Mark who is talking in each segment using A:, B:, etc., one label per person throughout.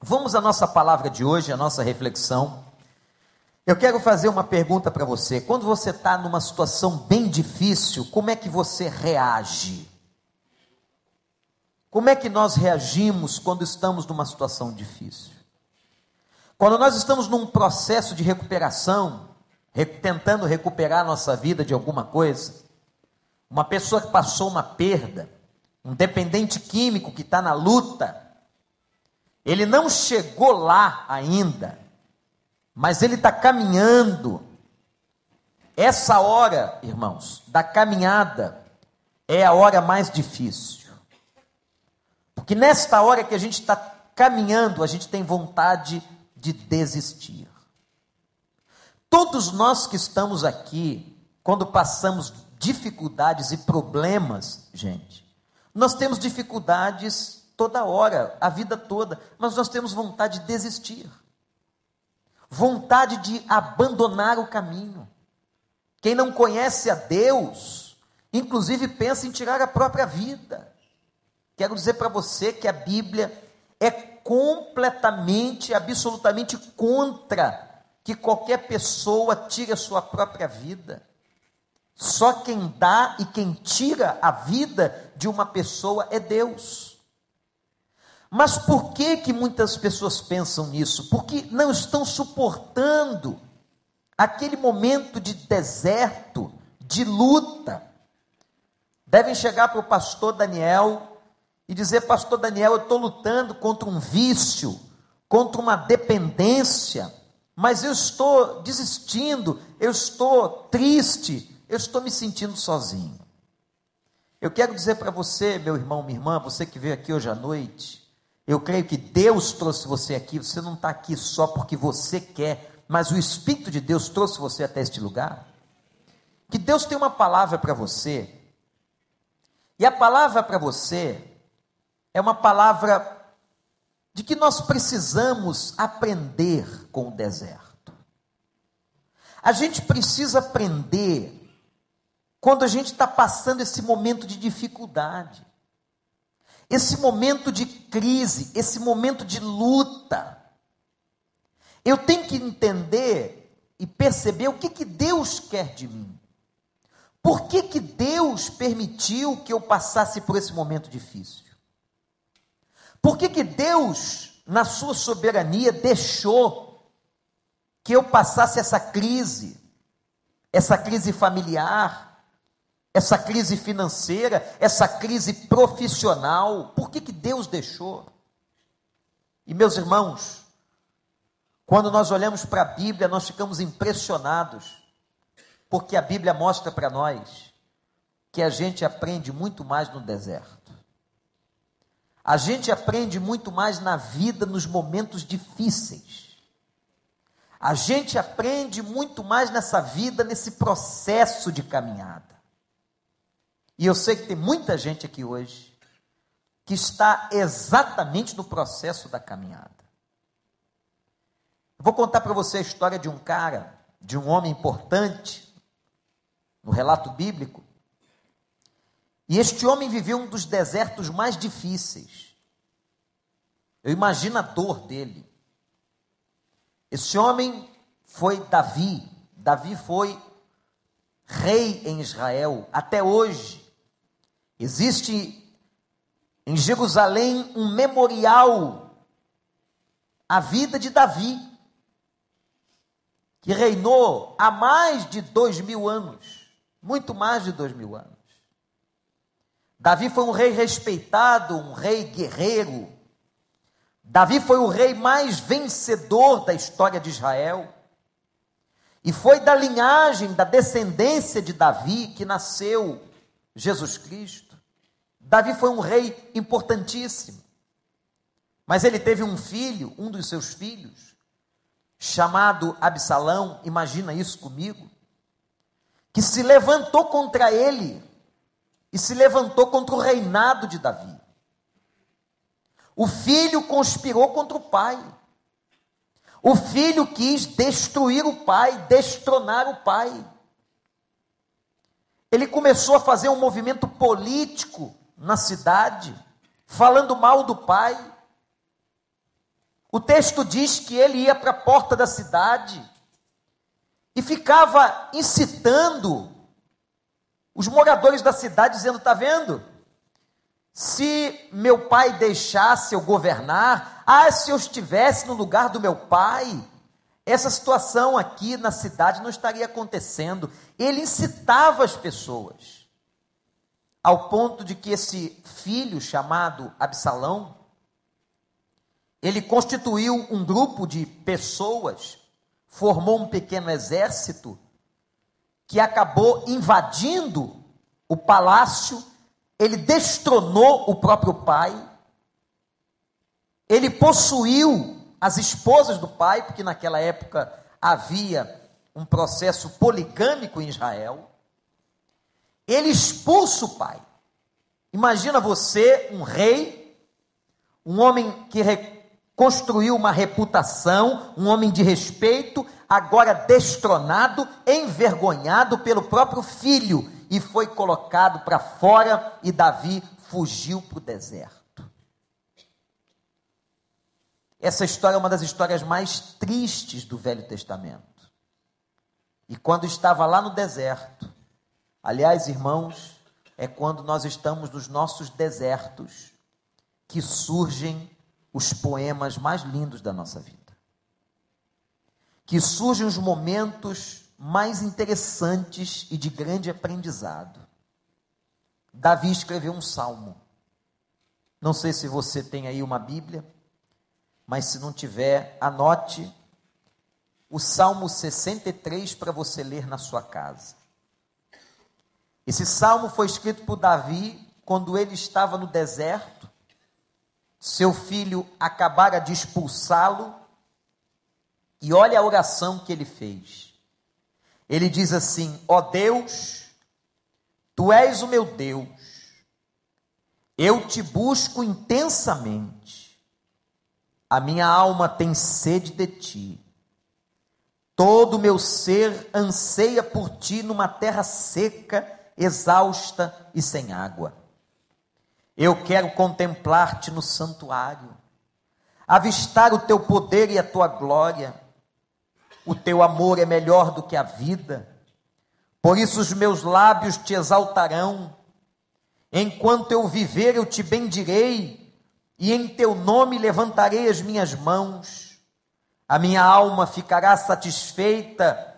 A: Vamos à nossa palavra de hoje, a nossa reflexão. Eu quero fazer uma pergunta para você. Quando você está numa situação bem difícil, como é que você reage? Como é que nós reagimos quando estamos numa situação difícil? Quando nós estamos num processo de recuperação, tentando recuperar a nossa vida de alguma coisa, uma pessoa que passou uma perda, um dependente químico que está na luta, ele não chegou lá ainda, mas ele está caminhando. Essa hora, irmãos, da caminhada é a hora mais difícil. Porque nesta hora que a gente está caminhando, a gente tem vontade de desistir. Todos nós que estamos aqui, quando passamos dificuldades e problemas, gente, nós temos dificuldades toda hora, a vida toda, mas nós temos vontade de desistir vontade de abandonar o caminho. Quem não conhece a Deus, inclusive pensa em tirar a própria vida. Quero dizer para você que a Bíblia é completamente, absolutamente contra que qualquer pessoa tire a sua própria vida. Só quem dá e quem tira a vida de uma pessoa é Deus. Mas por que que muitas pessoas pensam nisso? Porque não estão suportando aquele momento de deserto, de luta. Devem chegar para o pastor Daniel e dizer: Pastor Daniel, eu estou lutando contra um vício, contra uma dependência, mas eu estou desistindo, eu estou triste, eu estou me sentindo sozinho. Eu quero dizer para você, meu irmão, minha irmã, você que veio aqui hoje à noite, eu creio que Deus trouxe você aqui, você não está aqui só porque você quer, mas o Espírito de Deus trouxe você até este lugar. Que Deus tem uma palavra para você, e a palavra para você é uma palavra de que nós precisamos aprender com o deserto. A gente precisa aprender quando a gente está passando esse momento de dificuldade. Esse momento de crise, esse momento de luta, eu tenho que entender e perceber o que, que Deus quer de mim. Por que, que Deus permitiu que eu passasse por esse momento difícil? Por que, que Deus, na sua soberania, deixou que eu passasse essa crise, essa crise familiar, essa crise financeira, essa crise profissional, por que, que Deus deixou? E meus irmãos, quando nós olhamos para a Bíblia, nós ficamos impressionados, porque a Bíblia mostra para nós que a gente aprende muito mais no deserto. A gente aprende muito mais na vida nos momentos difíceis. A gente aprende muito mais nessa vida, nesse processo de caminhada. E eu sei que tem muita gente aqui hoje que está exatamente no processo da caminhada. vou contar para você a história de um cara, de um homem importante, no relato bíblico. E este homem viveu um dos desertos mais difíceis. Eu imagino a dor dele. Esse homem foi Davi. Davi foi rei em Israel até hoje. Existe em Jerusalém um memorial à vida de Davi, que reinou há mais de dois mil anos, muito mais de dois mil anos. Davi foi um rei respeitado, um rei guerreiro. Davi foi o rei mais vencedor da história de Israel. E foi da linhagem, da descendência de Davi que nasceu Jesus Cristo. Davi foi um rei importantíssimo. Mas ele teve um filho, um dos seus filhos, chamado Absalão, imagina isso comigo, que se levantou contra ele e se levantou contra o reinado de Davi. O filho conspirou contra o pai. O filho quis destruir o pai, destronar o pai. Ele começou a fazer um movimento político na cidade, falando mal do pai. O texto diz que ele ia para a porta da cidade e ficava incitando os moradores da cidade, dizendo: está vendo? Se meu pai deixasse eu governar, ah, se eu estivesse no lugar do meu pai, essa situação aqui na cidade não estaria acontecendo. Ele incitava as pessoas, ao ponto de que esse filho chamado Absalão, ele constituiu um grupo de pessoas, formou um pequeno exército, que acabou invadindo o palácio, ele destronou o próprio pai, ele possuiu as esposas do pai, porque naquela época havia um processo poligâmico em Israel. Ele expulsa o pai. Imagina você, um rei, um homem que construiu uma reputação, um homem de respeito, agora destronado, envergonhado pelo próprio filho e foi colocado para fora e Davi fugiu para o deserto. Essa história é uma das histórias mais tristes do Velho Testamento. E quando estava lá no deserto, aliás, irmãos, é quando nós estamos nos nossos desertos que surgem os poemas mais lindos da nossa vida. Que surgem os momentos mais interessantes e de grande aprendizado. Davi escreveu um salmo. Não sei se você tem aí uma Bíblia mas se não tiver, anote o Salmo 63 para você ler na sua casa. Esse salmo foi escrito por Davi quando ele estava no deserto, seu filho acabara de expulsá-lo, e olha a oração que ele fez. Ele diz assim: Ó oh Deus, tu és o meu Deus, eu te busco intensamente a minha alma tem sede de ti. Todo o meu ser anseia por ti numa terra seca, exausta e sem água. Eu quero contemplar-te no santuário, avistar o teu poder e a tua glória. O teu amor é melhor do que a vida, por isso os meus lábios te exaltarão. Enquanto eu viver, eu te bendirei e em teu nome levantarei as minhas mãos. A minha alma ficará satisfeita,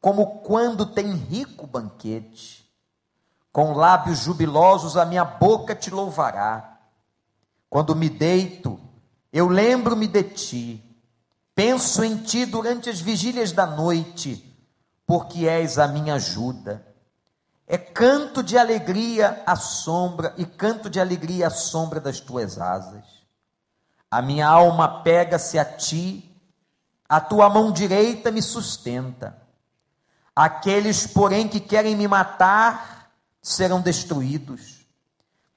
A: como quando tem rico banquete. Com lábios jubilosos a minha boca te louvará. Quando me deito, eu lembro-me de ti. Penso em ti durante as vigílias da noite, porque és a minha ajuda. É canto de alegria à sombra, e canto de alegria à sombra das tuas asas. A minha alma pega-se a ti, a tua mão direita me sustenta. Aqueles, porém, que querem me matar serão destruídos,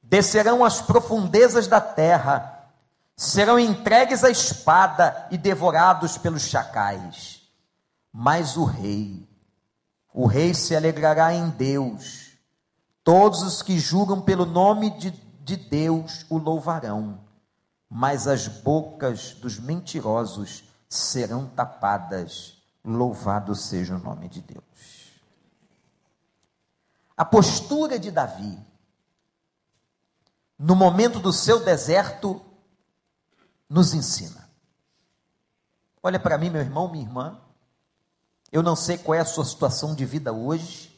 A: descerão às profundezas da terra, serão entregues à espada e devorados pelos chacais. Mas o rei, o rei se alegrará em Deus. Todos os que julgam pelo nome de, de Deus o louvarão. Mas as bocas dos mentirosos serão tapadas. Louvado seja o nome de Deus. A postura de Davi, no momento do seu deserto, nos ensina. Olha para mim, meu irmão, minha irmã. Eu não sei qual é a sua situação de vida hoje.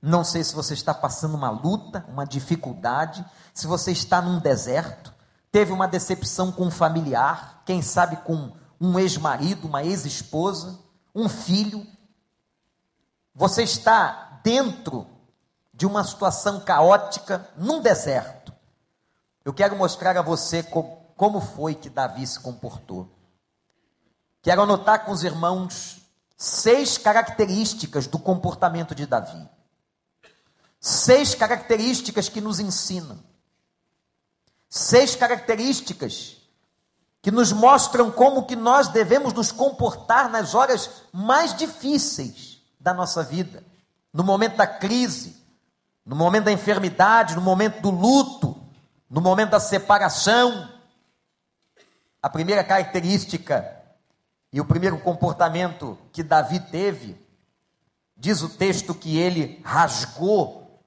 A: Não sei se você está passando uma luta, uma dificuldade, se você está num deserto, teve uma decepção com um familiar, quem sabe com um ex-marido, uma ex-esposa, um filho. Você está dentro de uma situação caótica, num deserto. Eu quero mostrar a você como foi que Davi se comportou. Quero anotar com os irmãos seis características do comportamento de Davi. Seis características que nos ensinam. Seis características que nos mostram como que nós devemos nos comportar nas horas mais difíceis da nossa vida, no momento da crise, no momento da enfermidade, no momento do luto, no momento da separação. a primeira característica e o primeiro comportamento que Davi teve, diz o texto que ele rasgou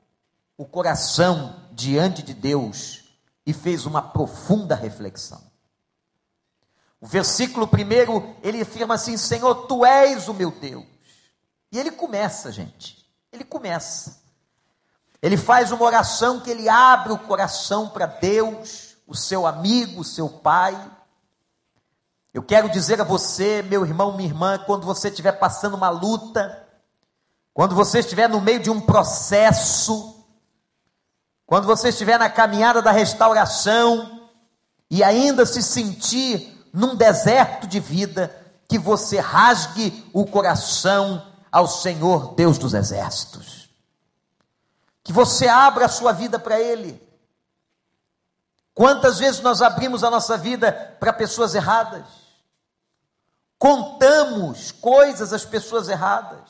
A: o coração diante de Deus e fez uma profunda reflexão. O versículo primeiro, ele afirma assim: Senhor, tu és o meu Deus. E ele começa, gente. Ele começa. Ele faz uma oração que ele abre o coração para Deus, o seu amigo, o seu pai. Eu quero dizer a você, meu irmão, minha irmã, quando você estiver passando uma luta, quando você estiver no meio de um processo, quando você estiver na caminhada da restauração e ainda se sentir num deserto de vida, que você rasgue o coração ao Senhor Deus dos exércitos. Que você abra a sua vida para Ele. Quantas vezes nós abrimos a nossa vida para pessoas erradas? Contamos coisas às pessoas erradas,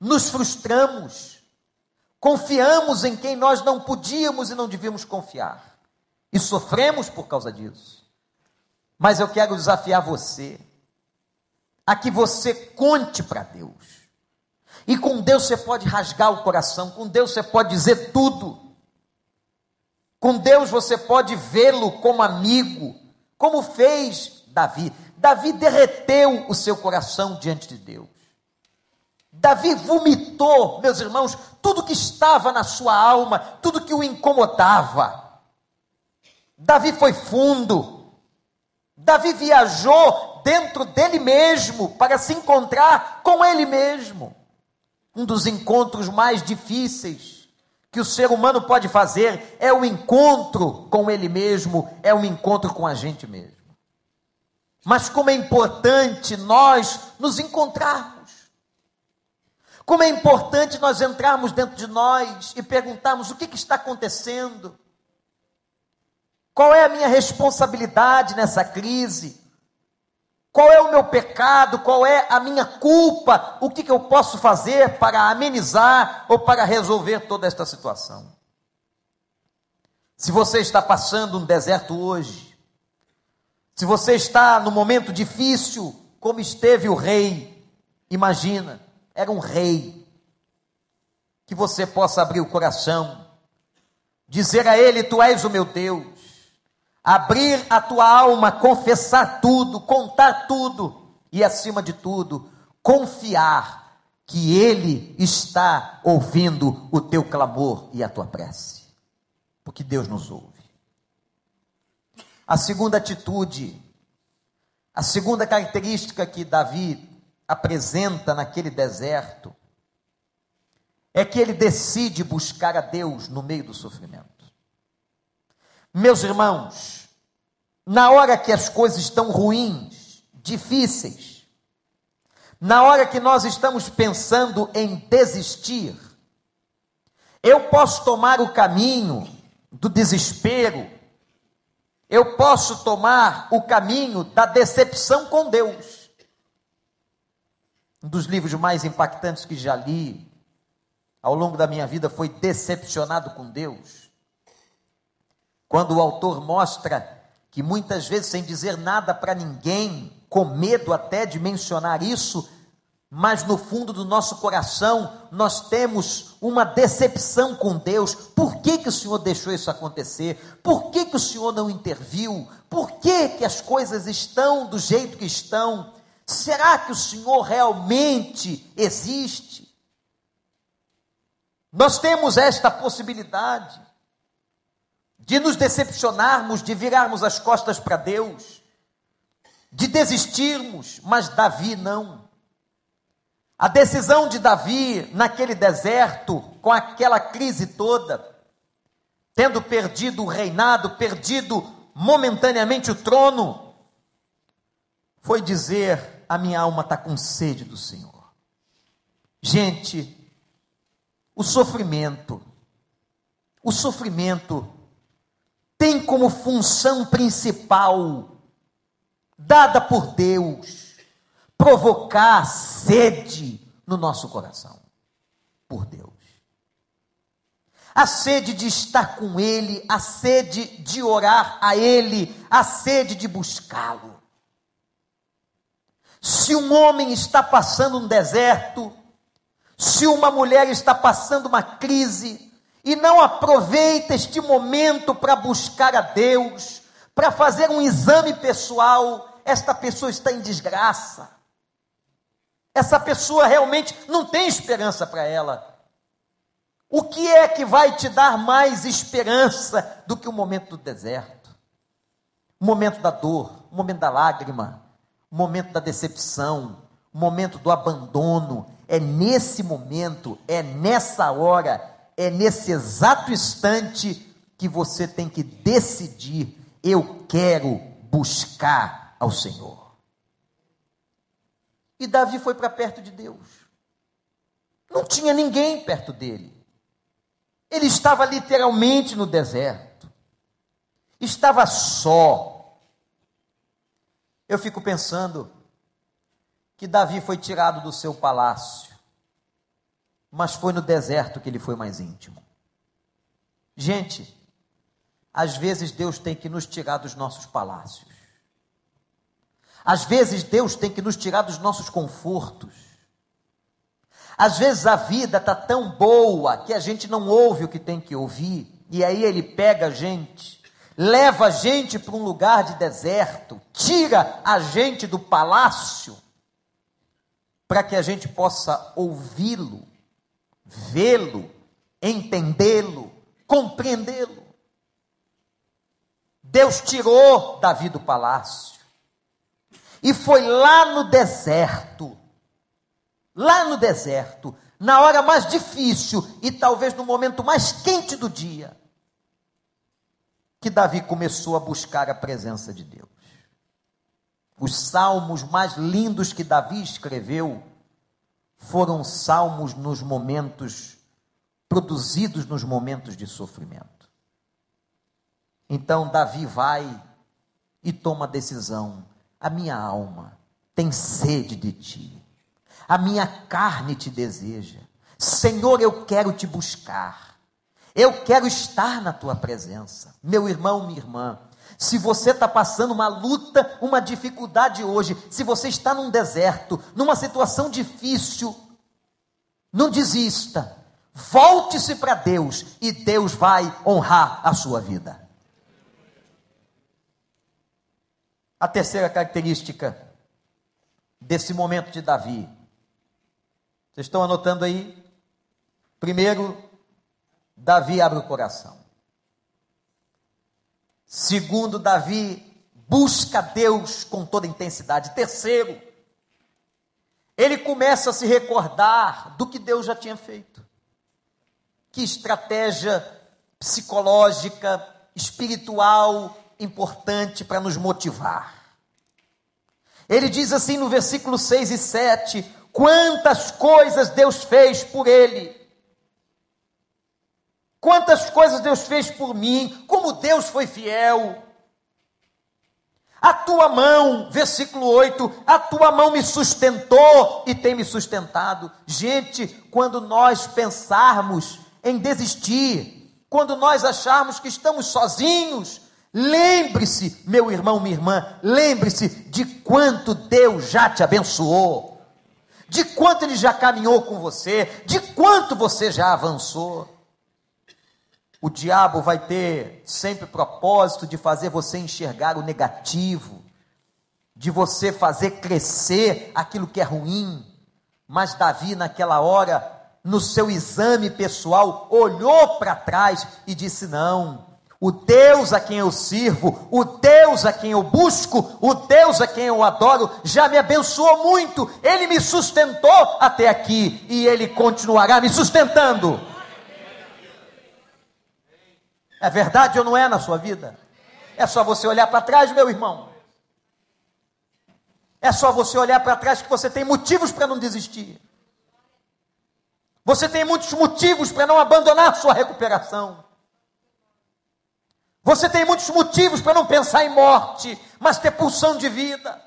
A: nos frustramos, confiamos em quem nós não podíamos e não devíamos confiar, e sofremos por causa disso. Mas eu quero desafiar você a que você conte para Deus. E com Deus você pode rasgar o coração, com Deus você pode dizer tudo. Com Deus você pode vê-lo como amigo, como fez Davi. Davi derreteu o seu coração diante de Deus. Davi vomitou, meus irmãos, tudo que estava na sua alma, tudo que o incomodava. Davi foi fundo. Davi viajou dentro dele mesmo para se encontrar com ele mesmo. Um dos encontros mais difíceis que o ser humano pode fazer é o encontro com ele mesmo, é o encontro com a gente mesmo. Mas como é importante nós nos encontrarmos. Como é importante nós entrarmos dentro de nós e perguntarmos o que, que está acontecendo. Qual é a minha responsabilidade nessa crise? Qual é o meu pecado? Qual é a minha culpa? O que, que eu posso fazer para amenizar ou para resolver toda esta situação? Se você está passando um deserto hoje, se você está no momento difícil, como esteve o rei, imagina, era um rei, que você possa abrir o coração, dizer a ele: Tu és o meu Deus, abrir a tua alma, confessar tudo, contar tudo e, acima de tudo, confiar que Ele está ouvindo o teu clamor e a tua prece, porque Deus nos ouve. A segunda atitude, a segunda característica que Davi apresenta naquele deserto, é que ele decide buscar a Deus no meio do sofrimento. Meus irmãos, na hora que as coisas estão ruins, difíceis, na hora que nós estamos pensando em desistir, eu posso tomar o caminho do desespero, eu posso tomar o caminho da decepção com Deus. Um dos livros mais impactantes que já li ao longo da minha vida foi Decepcionado com Deus. Quando o autor mostra que muitas vezes, sem dizer nada para ninguém, com medo até de mencionar isso, mas no fundo do nosso coração nós temos uma decepção com Deus. Por que, que o Senhor deixou isso acontecer? Por que, que o Senhor não interviu? Por que, que as coisas estão do jeito que estão? Será que o Senhor realmente existe? Nós temos esta possibilidade de nos decepcionarmos, de virarmos as costas para Deus, de desistirmos, mas Davi não. A decisão de Davi naquele deserto, com aquela crise toda, tendo perdido o reinado, perdido momentaneamente o trono, foi dizer: A minha alma está com sede do Senhor. Gente, o sofrimento, o sofrimento tem como função principal, dada por Deus, provocar sede no nosso coração por Deus. a sede de estar com Ele, a sede de orar a Ele, a sede de buscá-lo. Se um homem está passando um deserto, se uma mulher está passando uma crise e não aproveita este momento para buscar a Deus, para fazer um exame pessoal, esta pessoa está em desgraça. Essa pessoa realmente não tem esperança para ela. O que é que vai te dar mais esperança do que o momento do deserto? O momento da dor, o momento da lágrima, o momento da decepção, o momento do abandono. É nesse momento, é nessa hora, é nesse exato instante que você tem que decidir: eu quero buscar ao Senhor. E Davi foi para perto de Deus. Não tinha ninguém perto dele. Ele estava literalmente no deserto. Estava só. Eu fico pensando que Davi foi tirado do seu palácio, mas foi no deserto que ele foi mais íntimo. Gente, às vezes Deus tem que nos tirar dos nossos palácios. Às vezes Deus tem que nos tirar dos nossos confortos. Às vezes a vida está tão boa que a gente não ouve o que tem que ouvir, e aí ele pega a gente, leva a gente para um lugar de deserto, tira a gente do palácio, para que a gente possa ouvi-lo, vê-lo, entendê-lo, compreendê-lo. Deus tirou Davi do palácio e foi lá no deserto, lá no deserto, na hora mais difícil e talvez no momento mais quente do dia, que Davi começou a buscar a presença de Deus. Os salmos mais lindos que Davi escreveu foram salmos nos momentos produzidos nos momentos de sofrimento. Então Davi vai e toma a decisão a minha alma tem sede de ti. A minha carne te deseja. Senhor, eu quero te buscar. Eu quero estar na tua presença. Meu irmão, minha irmã, se você está passando uma luta, uma dificuldade hoje, se você está num deserto, numa situação difícil, não desista. Volte-se para Deus e Deus vai honrar a sua vida. A terceira característica desse momento de Davi. Vocês estão anotando aí? Primeiro, Davi abre o coração. Segundo, Davi busca Deus com toda intensidade. Terceiro, ele começa a se recordar do que Deus já tinha feito. Que estratégia psicológica, espiritual, importante para nos motivar. Ele diz assim no versículo 6 e 7: quantas coisas Deus fez por ele. Quantas coisas Deus fez por mim, como Deus foi fiel. A tua mão, versículo 8, a tua mão me sustentou e tem me sustentado. Gente, quando nós pensarmos em desistir, quando nós acharmos que estamos sozinhos, Lembre-se, meu irmão, minha irmã, lembre-se de quanto Deus já te abençoou, de quanto Ele já caminhou com você, de quanto você já avançou. O diabo vai ter sempre propósito de fazer você enxergar o negativo, de você fazer crescer aquilo que é ruim. Mas Davi, naquela hora, no seu exame pessoal, olhou para trás e disse: Não, o Deus a quem eu sirvo, o Deus a quem eu busco, o Deus a quem eu adoro, já me abençoou muito, ele me sustentou até aqui e ele continuará me sustentando. É verdade ou não é na sua vida? É só você olhar para trás, meu irmão. É só você olhar para trás que você tem motivos para não desistir. Você tem muitos motivos para não abandonar sua recuperação. Você tem muitos motivos para não pensar em morte, mas ter pulsão de vida.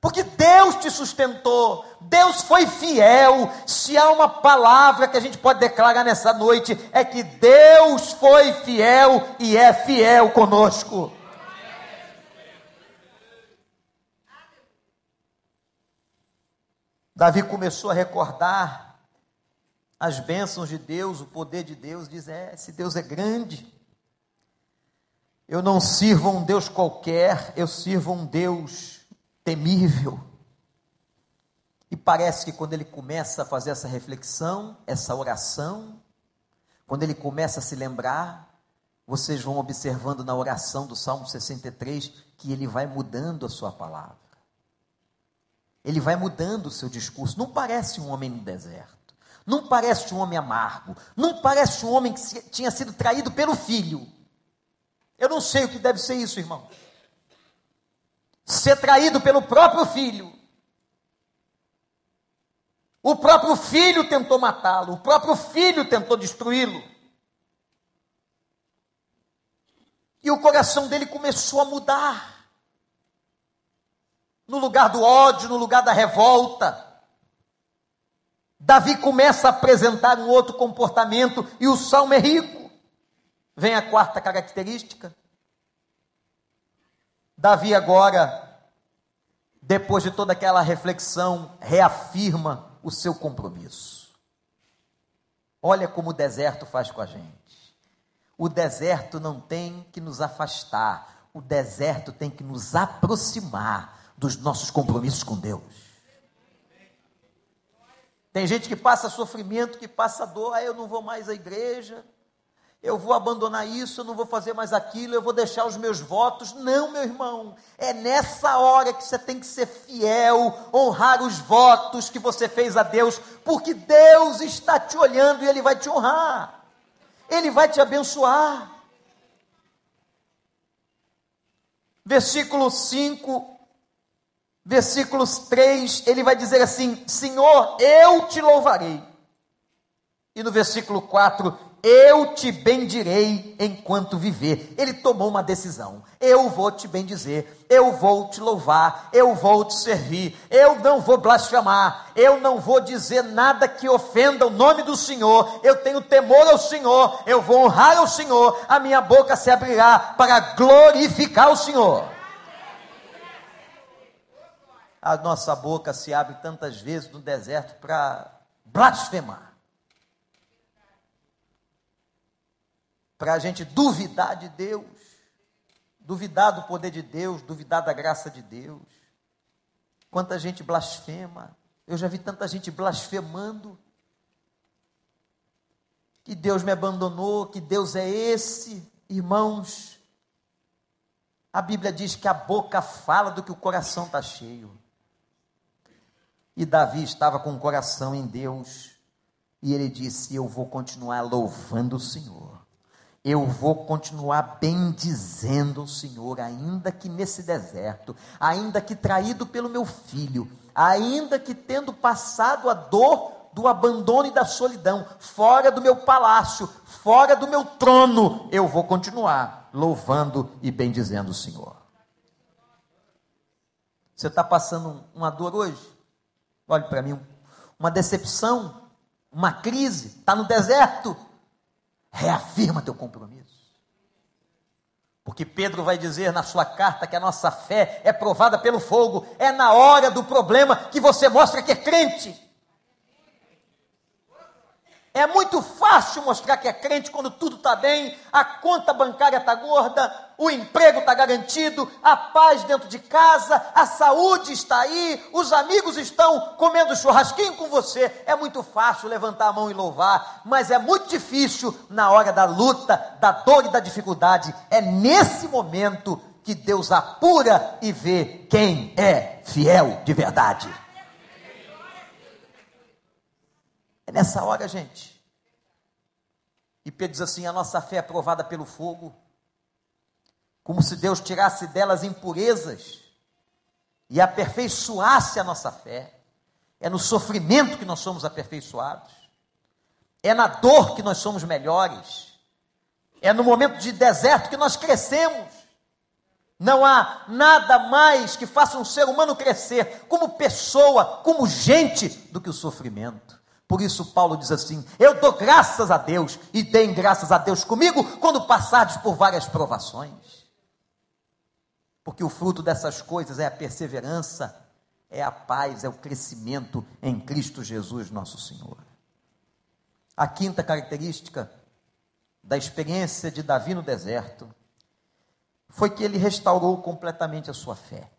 A: Porque Deus te sustentou, Deus foi fiel. Se há uma palavra que a gente pode declarar nessa noite, é que Deus foi fiel e é fiel conosco. Davi começou a recordar as bênçãos de Deus, o poder de Deus, diz: é, esse Deus é grande. Eu não sirvo um Deus qualquer, eu sirvo um Deus temível. E parece que quando ele começa a fazer essa reflexão, essa oração, quando ele começa a se lembrar, vocês vão observando na oração do Salmo 63 que ele vai mudando a sua palavra. Ele vai mudando o seu discurso. Não parece um homem no deserto. Não parece um homem amargo. Não parece um homem que tinha sido traído pelo filho. Eu não sei o que deve ser isso, irmão. Ser traído pelo próprio filho. O próprio filho tentou matá-lo, o próprio filho tentou destruí-lo. E o coração dele começou a mudar. No lugar do ódio, no lugar da revolta. Davi começa a apresentar um outro comportamento e o salmo é rico. Vem a quarta característica. Davi agora, depois de toda aquela reflexão, reafirma o seu compromisso. Olha como o deserto faz com a gente. O deserto não tem que nos afastar, o deserto tem que nos aproximar dos nossos compromissos com Deus. Tem gente que passa sofrimento, que passa dor, aí eu não vou mais à igreja, eu vou abandonar isso, eu não vou fazer mais aquilo, eu vou deixar os meus votos. Não, meu irmão, é nessa hora que você tem que ser fiel, honrar os votos que você fez a Deus, porque Deus está te olhando e Ele vai te honrar, Ele vai te abençoar. Versículo 5, versículos 3, ele vai dizer assim: Senhor, eu te louvarei. E no versículo 4, eu te bendirei enquanto viver. Ele tomou uma decisão. Eu vou te bendizer, eu vou te louvar, eu vou te servir, eu não vou blasfemar, eu não vou dizer nada que ofenda o nome do Senhor. Eu tenho temor ao Senhor, eu vou honrar ao Senhor. A minha boca se abrirá para glorificar o Senhor. A nossa boca se abre tantas vezes no deserto para blasfemar. Para a gente duvidar de Deus, duvidar do poder de Deus, duvidar da graça de Deus. Quanta gente blasfema, eu já vi tanta gente blasfemando, que Deus me abandonou, que Deus é esse, irmãos. A Bíblia diz que a boca fala do que o coração está cheio. E Davi estava com o coração em Deus, e ele disse: Eu vou continuar louvando o Senhor eu vou continuar bendizendo o Senhor, ainda que nesse deserto, ainda que traído pelo meu filho, ainda que tendo passado a dor do abandono e da solidão, fora do meu palácio, fora do meu trono, eu vou continuar louvando e bendizendo o Senhor. Você está passando uma dor hoje? Olhe para mim, uma decepção, uma crise, está no deserto reafirma teu compromisso. Porque Pedro vai dizer na sua carta que a nossa fé é provada pelo fogo, é na hora do problema que você mostra que é crente. É muito fácil mostrar que é crente quando tudo está bem, a conta bancária está gorda, o emprego está garantido, a paz dentro de casa, a saúde está aí, os amigos estão comendo churrasquinho com você. É muito fácil levantar a mão e louvar, mas é muito difícil na hora da luta, da dor e da dificuldade. É nesse momento que Deus apura e vê quem é fiel de verdade. É nessa hora, gente. E Pedro diz assim: a nossa fé é provada pelo fogo, como se Deus tirasse delas impurezas e aperfeiçoasse a nossa fé. É no sofrimento que nós somos aperfeiçoados, é na dor que nós somos melhores, é no momento de deserto que nós crescemos. Não há nada mais que faça um ser humano crescer como pessoa, como gente, do que o sofrimento. Por isso, Paulo diz assim: Eu dou graças a Deus e deem graças a Deus comigo quando passardes por várias provações. Porque o fruto dessas coisas é a perseverança, é a paz, é o crescimento em Cristo Jesus, nosso Senhor. A quinta característica da experiência de Davi no deserto foi que ele restaurou completamente a sua fé.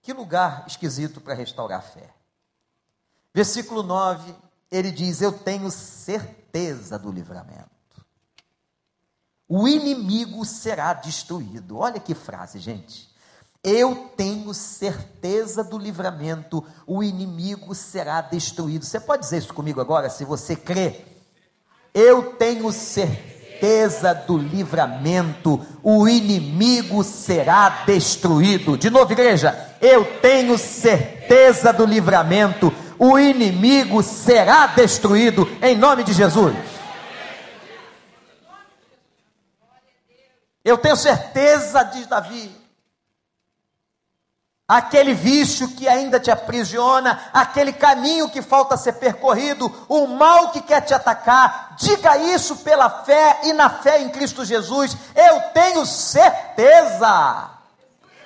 A: Que lugar esquisito para restaurar a fé. Versículo 9, ele diz: Eu tenho certeza do livramento. O inimigo será destruído. Olha que frase, gente. Eu tenho certeza do livramento, o inimigo será destruído. Você pode dizer isso comigo agora, se você crê? Eu tenho certeza do livramento, o inimigo será destruído. De novo, igreja, eu tenho certeza do livramento, o inimigo será destruído, em nome de Jesus. Eu tenho certeza, diz Davi, aquele vício que ainda te aprisiona, aquele caminho que falta ser percorrido, o mal que quer te atacar, diga isso pela fé e na fé em Cristo Jesus. Eu tenho certeza,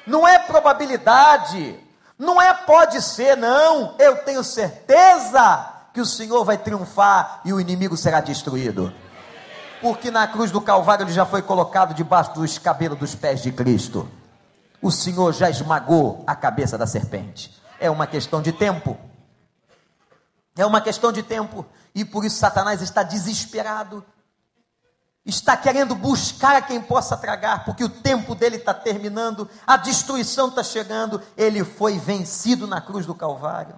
A: não é probabilidade, não é pode ser, não. Eu tenho certeza que o Senhor vai triunfar e o inimigo será destruído. Porque na cruz do Calvário ele já foi colocado debaixo dos cabelos dos pés de Cristo o Senhor já esmagou a cabeça da serpente. É uma questão de tempo. É uma questão de tempo. E por isso Satanás está desesperado. Está querendo buscar quem possa tragar, porque o tempo dele está terminando, a destruição está chegando. Ele foi vencido na cruz do Calvário.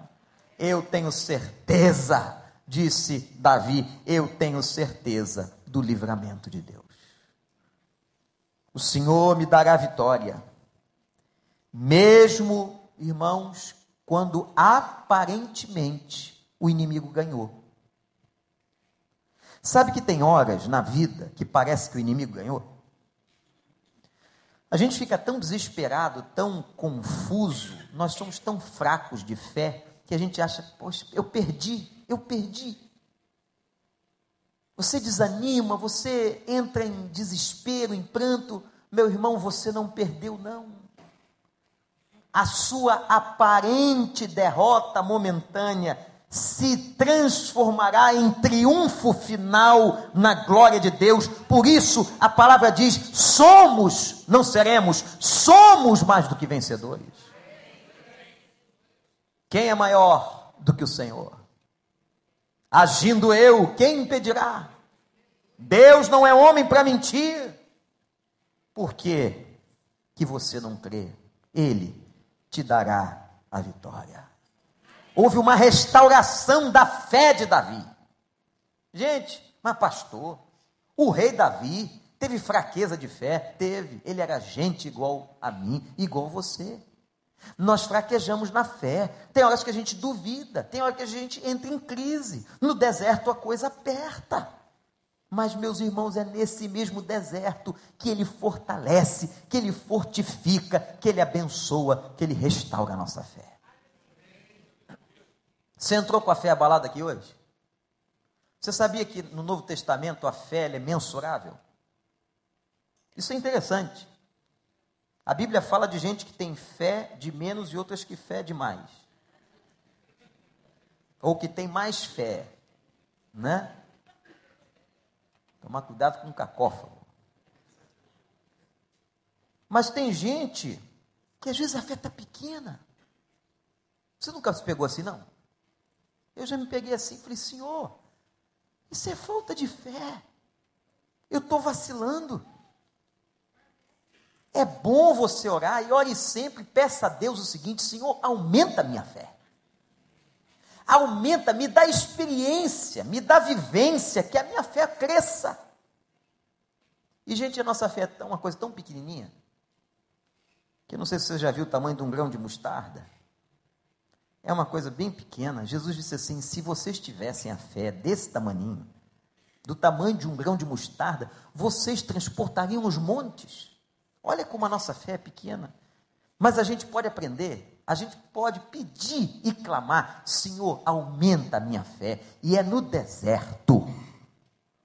A: Eu tenho certeza, disse Davi, eu tenho certeza do livramento de Deus. O Senhor me dará vitória mesmo, irmãos, quando aparentemente o inimigo ganhou. Sabe que tem horas na vida que parece que o inimigo ganhou? A gente fica tão desesperado, tão confuso, nós somos tão fracos de fé, que a gente acha, poxa, eu perdi, eu perdi. Você desanima, você entra em desespero, em pranto. Meu irmão, você não perdeu, não a sua aparente derrota momentânea se transformará em triunfo final na glória de Deus. Por isso a palavra diz: somos, não seremos, somos mais do que vencedores. Quem é maior do que o Senhor? Agindo eu, quem impedirá? Deus não é homem para mentir. Por que que você não crê? Ele te dará a vitória. Houve uma restauração da fé de Davi. Gente, mas pastor, o rei Davi teve fraqueza de fé? Teve. Ele era gente igual a mim, igual a você. Nós fraquejamos na fé. Tem horas que a gente duvida, tem horas que a gente entra em crise. No deserto a coisa aperta. Mas, meus irmãos, é nesse mesmo deserto que Ele fortalece, que Ele fortifica, que Ele abençoa, que Ele restaura a nossa fé. Você entrou com a fé abalada aqui hoje? Você sabia que no Novo Testamento a fé é mensurável? Isso é interessante. A Bíblia fala de gente que tem fé de menos e outras que fé de mais. Ou que tem mais fé, né? Tomar cuidado com o cacófago. Mas tem gente que às vezes a fé está pequena. Você nunca se pegou assim, não? Eu já me peguei assim e falei, Senhor, isso é falta de fé. Eu estou vacilando. É bom você orar e ore sempre, peça a Deus o seguinte: Senhor, aumenta a minha fé aumenta, me dá experiência, me dá vivência, que a minha fé cresça. E, gente, a nossa fé é uma coisa tão pequenininha, que eu não sei se você já viu o tamanho de um grão de mostarda. É uma coisa bem pequena. Jesus disse assim: se vocês tivessem a fé desse tamanho, do tamanho de um grão de mostarda, vocês transportariam os montes. Olha como a nossa fé é pequena. Mas a gente pode aprender, a gente pode pedir e clamar: Senhor, aumenta a minha fé. E é no deserto,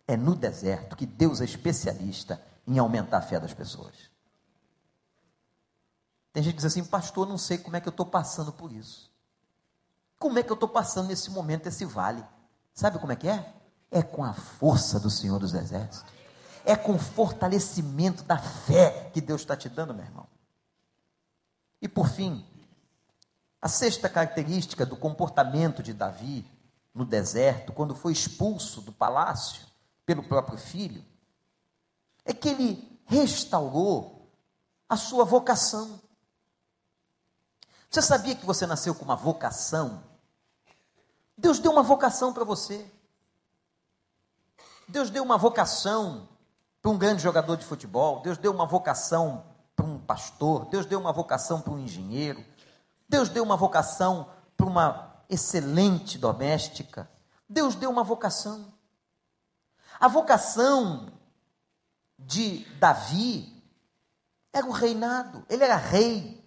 A: é no deserto que Deus é especialista em aumentar a fé das pessoas. Tem gente que diz assim, pastor, não sei como é que eu estou passando por isso. Como é que eu estou passando nesse momento, esse vale? Sabe como é que é? É com a força do Senhor dos Exércitos. É com o fortalecimento da fé que Deus está te dando, meu irmão. E por fim, a sexta característica do comportamento de Davi no deserto, quando foi expulso do palácio pelo próprio filho, é que ele restaurou a sua vocação. Você sabia que você nasceu com uma vocação? Deus deu uma vocação para você. Deus deu uma vocação para um grande jogador de futebol. Deus deu uma vocação para um pastor. Deus deu uma vocação para um engenheiro. Deus deu uma vocação para uma excelente doméstica. Deus deu uma vocação. A vocação de Davi era o reinado, ele era rei.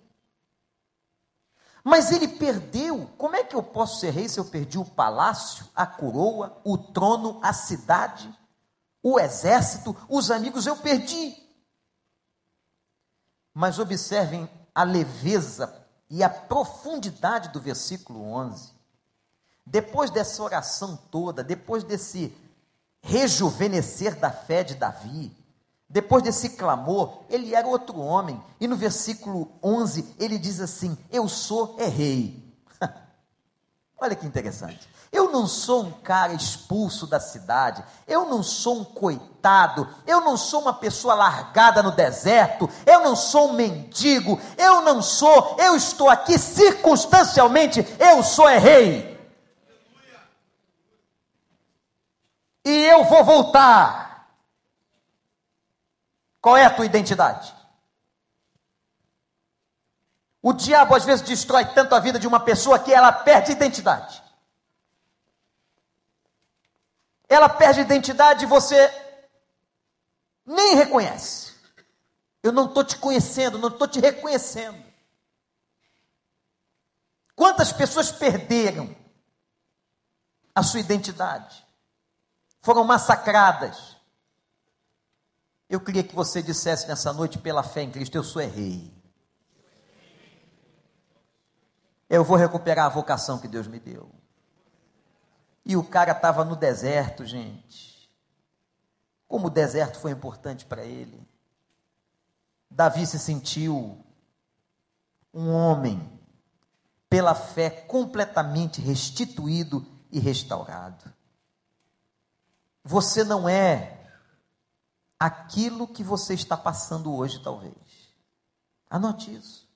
A: Mas ele perdeu. Como é que eu posso ser rei se eu perdi o palácio, a coroa, o trono, a cidade, o exército, os amigos? Eu perdi. Mas observem a leveza e a profundidade do versículo 11. Depois dessa oração toda, depois desse rejuvenescer da fé de Davi, depois desse clamor, ele era outro homem. E no versículo 11, ele diz assim: Eu sou é rei. Olha que interessante. Eu não sou um cara expulso da cidade, eu não sou um coitado, eu não sou uma pessoa largada no deserto, eu não sou um mendigo, eu não sou, eu estou aqui circunstancialmente, eu sou é rei. E eu vou voltar. Qual é a tua identidade? O diabo às vezes destrói tanto a vida de uma pessoa que ela perde identidade. Ela perde identidade e você nem reconhece. Eu não estou te conhecendo, não estou te reconhecendo. Quantas pessoas perderam a sua identidade? Foram massacradas eu queria que você dissesse nessa noite, pela fé em Cristo, eu sou rei. Eu vou recuperar a vocação que Deus me deu. E o cara estava no deserto, gente. Como o deserto foi importante para ele. Davi se sentiu um homem, pela fé, completamente restituído e restaurado. Você não é aquilo que você está passando hoje, talvez. Anote isso.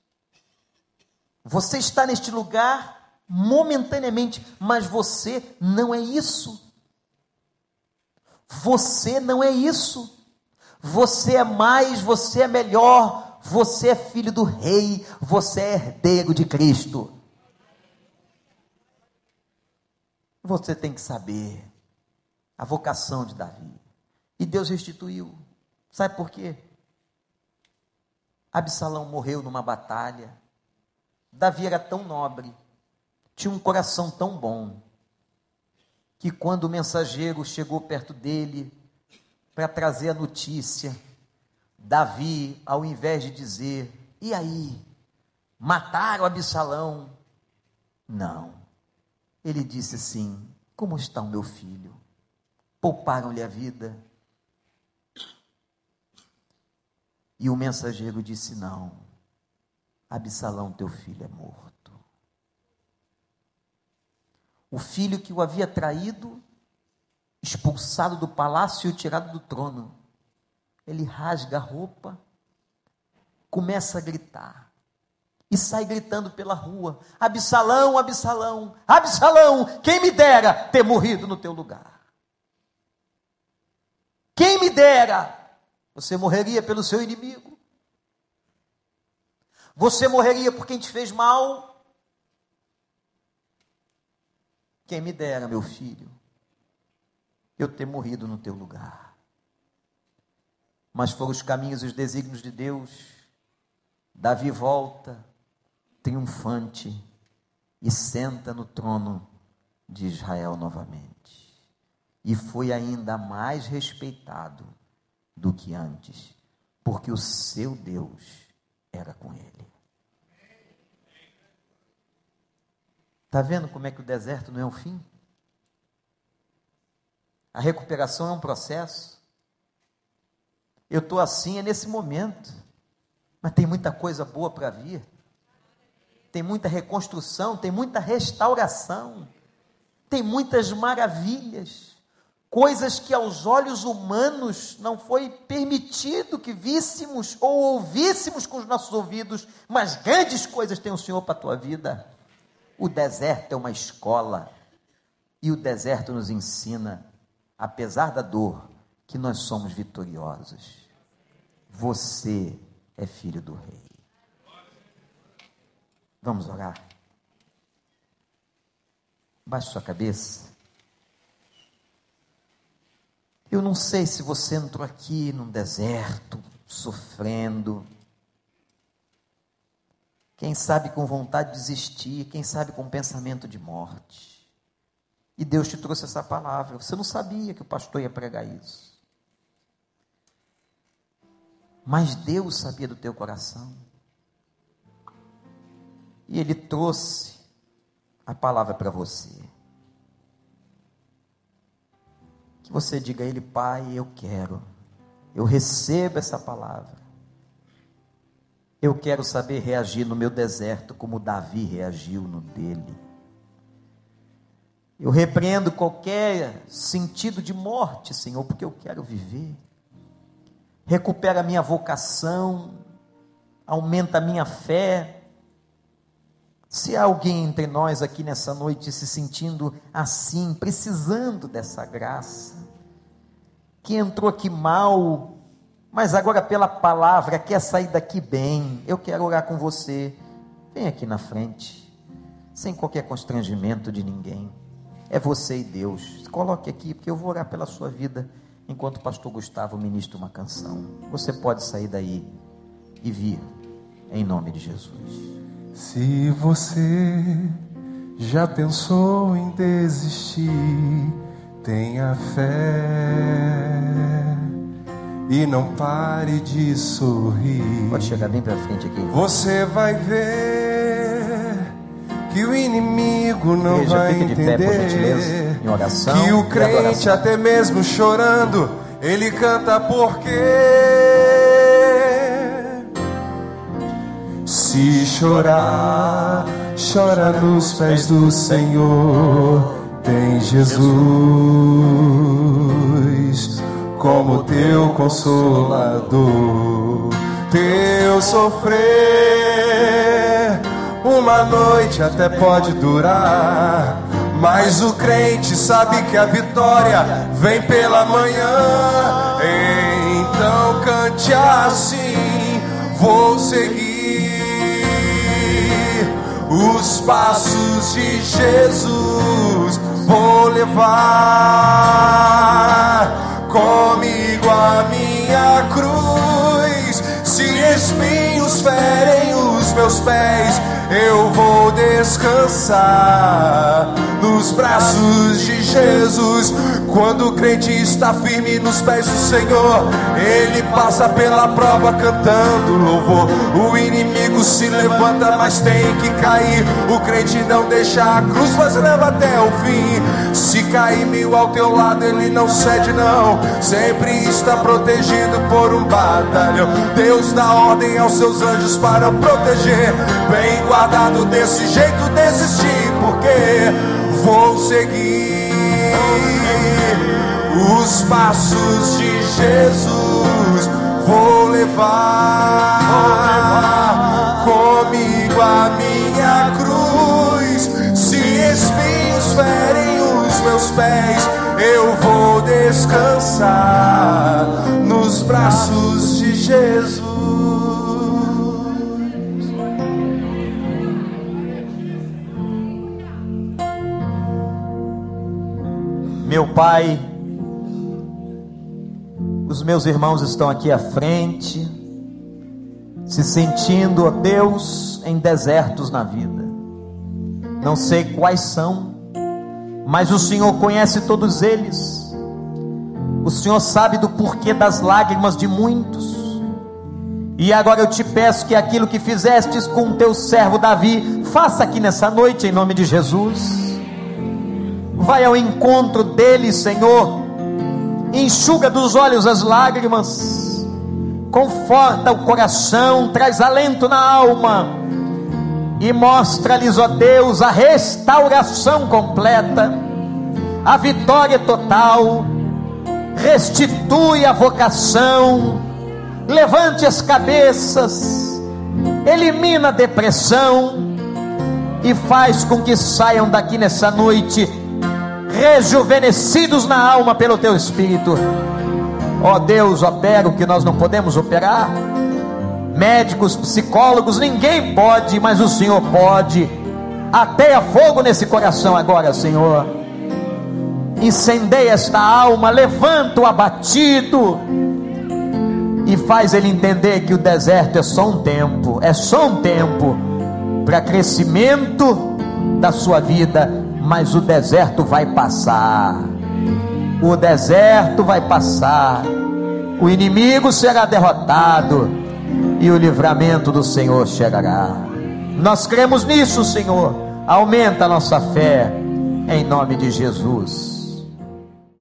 A: Você está neste lugar momentaneamente, mas você não é isso. Você não é isso. Você é mais, você é melhor, você é filho do rei, você é herdeiro de Cristo. Você tem que saber a vocação de Davi. E Deus restituiu. Sabe por quê? Absalão morreu numa batalha. Davi era tão nobre, tinha um coração tão bom, que quando o mensageiro chegou perto dele para trazer a notícia, Davi, ao invés de dizer: E aí? Mataram Absalão? Não. Ele disse assim: Como está o meu filho? Pouparam-lhe a vida E o mensageiro disse: Não, Absalão, teu filho é morto. O filho que o havia traído, expulsado do palácio e tirado do trono, ele rasga a roupa, começa a gritar e sai gritando pela rua: Absalão, Absalão, Absalão, quem me dera ter morrido no teu lugar. Quem me dera você morreria pelo seu inimigo. Você morreria por quem te fez mal. Quem me dera, meu filho, eu ter morrido no teu lugar. mas foram os caminhos e os desígnios de Deus. Davi volta triunfante e senta no trono de Israel novamente. E foi ainda mais respeitado do que antes, porque o seu Deus era com ele. Está vendo como é que o deserto não é o fim? A recuperação é um processo. Eu estou assim é nesse momento, mas tem muita coisa boa para vir. Tem muita reconstrução, tem muita restauração, tem muitas maravilhas, coisas que aos olhos humanos não foi permitido que víssemos ou ouvíssemos com os nossos ouvidos, mas grandes coisas tem o Senhor para a tua vida. O deserto é uma escola e o deserto nos ensina, apesar da dor, que nós somos vitoriosos. Você é filho do rei. Vamos orar. Baixe sua cabeça. Eu não sei se você entrou aqui num deserto, sofrendo. Quem sabe com vontade de desistir, quem sabe com pensamento de morte. E Deus te trouxe essa palavra. Você não sabia que o pastor ia pregar isso. Mas Deus sabia do teu coração. E Ele trouxe a palavra para você. Que você diga a Ele, Pai, eu quero, eu recebo essa palavra. Eu quero saber reagir no meu deserto como Davi reagiu no dele. Eu repreendo qualquer sentido de morte, Senhor, porque eu quero viver. Recupera a minha vocação, aumenta a minha fé. Se há alguém entre nós aqui nessa noite se sentindo assim, precisando dessa graça, que entrou aqui mal, mas agora pela palavra quer sair daqui bem, eu quero orar com você. Vem aqui na frente, sem qualquer constrangimento de ninguém. É você e Deus. Coloque aqui, porque eu vou orar pela sua vida enquanto o pastor Gustavo ministra uma canção. Você pode sair daí e vir, em nome de Jesus.
B: Se você já pensou em desistir, tenha fé e não pare de sorrir.
A: Pode chegar bem para frente aqui.
B: Você vai ver que o inimigo não Igreja, vai entender. Pé,
A: oração
B: que o crente, até mesmo chorando, ele canta porque. Se chorar, chora nos pés do Senhor. Tem Jesus como teu consolador. Teu sofrer uma noite até pode durar, mas o crente sabe que a vitória vem pela manhã. Então cante assim: vou seguir os passos de Jesus, vou levar comigo a minha cruz. Se espinhos ferem os meus pés, eu vou descansar nos braços de Jesus. Quando o crente está firme nos pés do Senhor, ele passa pela prova cantando louvor. O inimigo se levanta, mas tem que cair. O crente não deixa a cruz, mas leva até o fim. Se cair mil ao teu lado, ele não cede, não. Sempre está protegido por um batalhão. Deus dá ordem aos seus anjos para proteger. Bem guardado desse jeito, desistir, porque vou seguir os passos de Jesus. Vou levar comigo a minha cruz. Se espinhos ferem os meus pés, eu vou descansar nos braços de Jesus.
A: Meu Pai, os meus irmãos estão aqui à frente, se sentindo, ó Deus, em desertos na vida. Não sei quais são, mas o Senhor conhece todos eles. O Senhor sabe do porquê das lágrimas de muitos. E agora eu te peço que aquilo que fizestes com o teu servo Davi, faça aqui nessa noite, em nome de Jesus. Vai ao encontro dele, Senhor. Enxuga dos olhos as lágrimas. Conforta o coração, traz alento na alma. E mostra-lhes, ó Deus, a restauração completa, a vitória total. Restitui a vocação levante as cabeças, elimina a depressão e faz com que saiam daqui nessa noite rejuvenescidos na alma pelo teu espírito. Ó oh Deus, opera o que nós não podemos operar. Médicos, psicólogos, ninguém pode, mas o Senhor pode. Ateia fogo nesse coração agora, Senhor. Incendeia esta alma, levanta o abatido e faz ele entender que o deserto é só um tempo, é só um tempo para crescimento da sua vida, mas o deserto vai passar. O deserto vai passar. O inimigo será derrotado e o livramento do Senhor chegará. Nós cremos nisso, Senhor. Aumenta a nossa fé em nome de Jesus.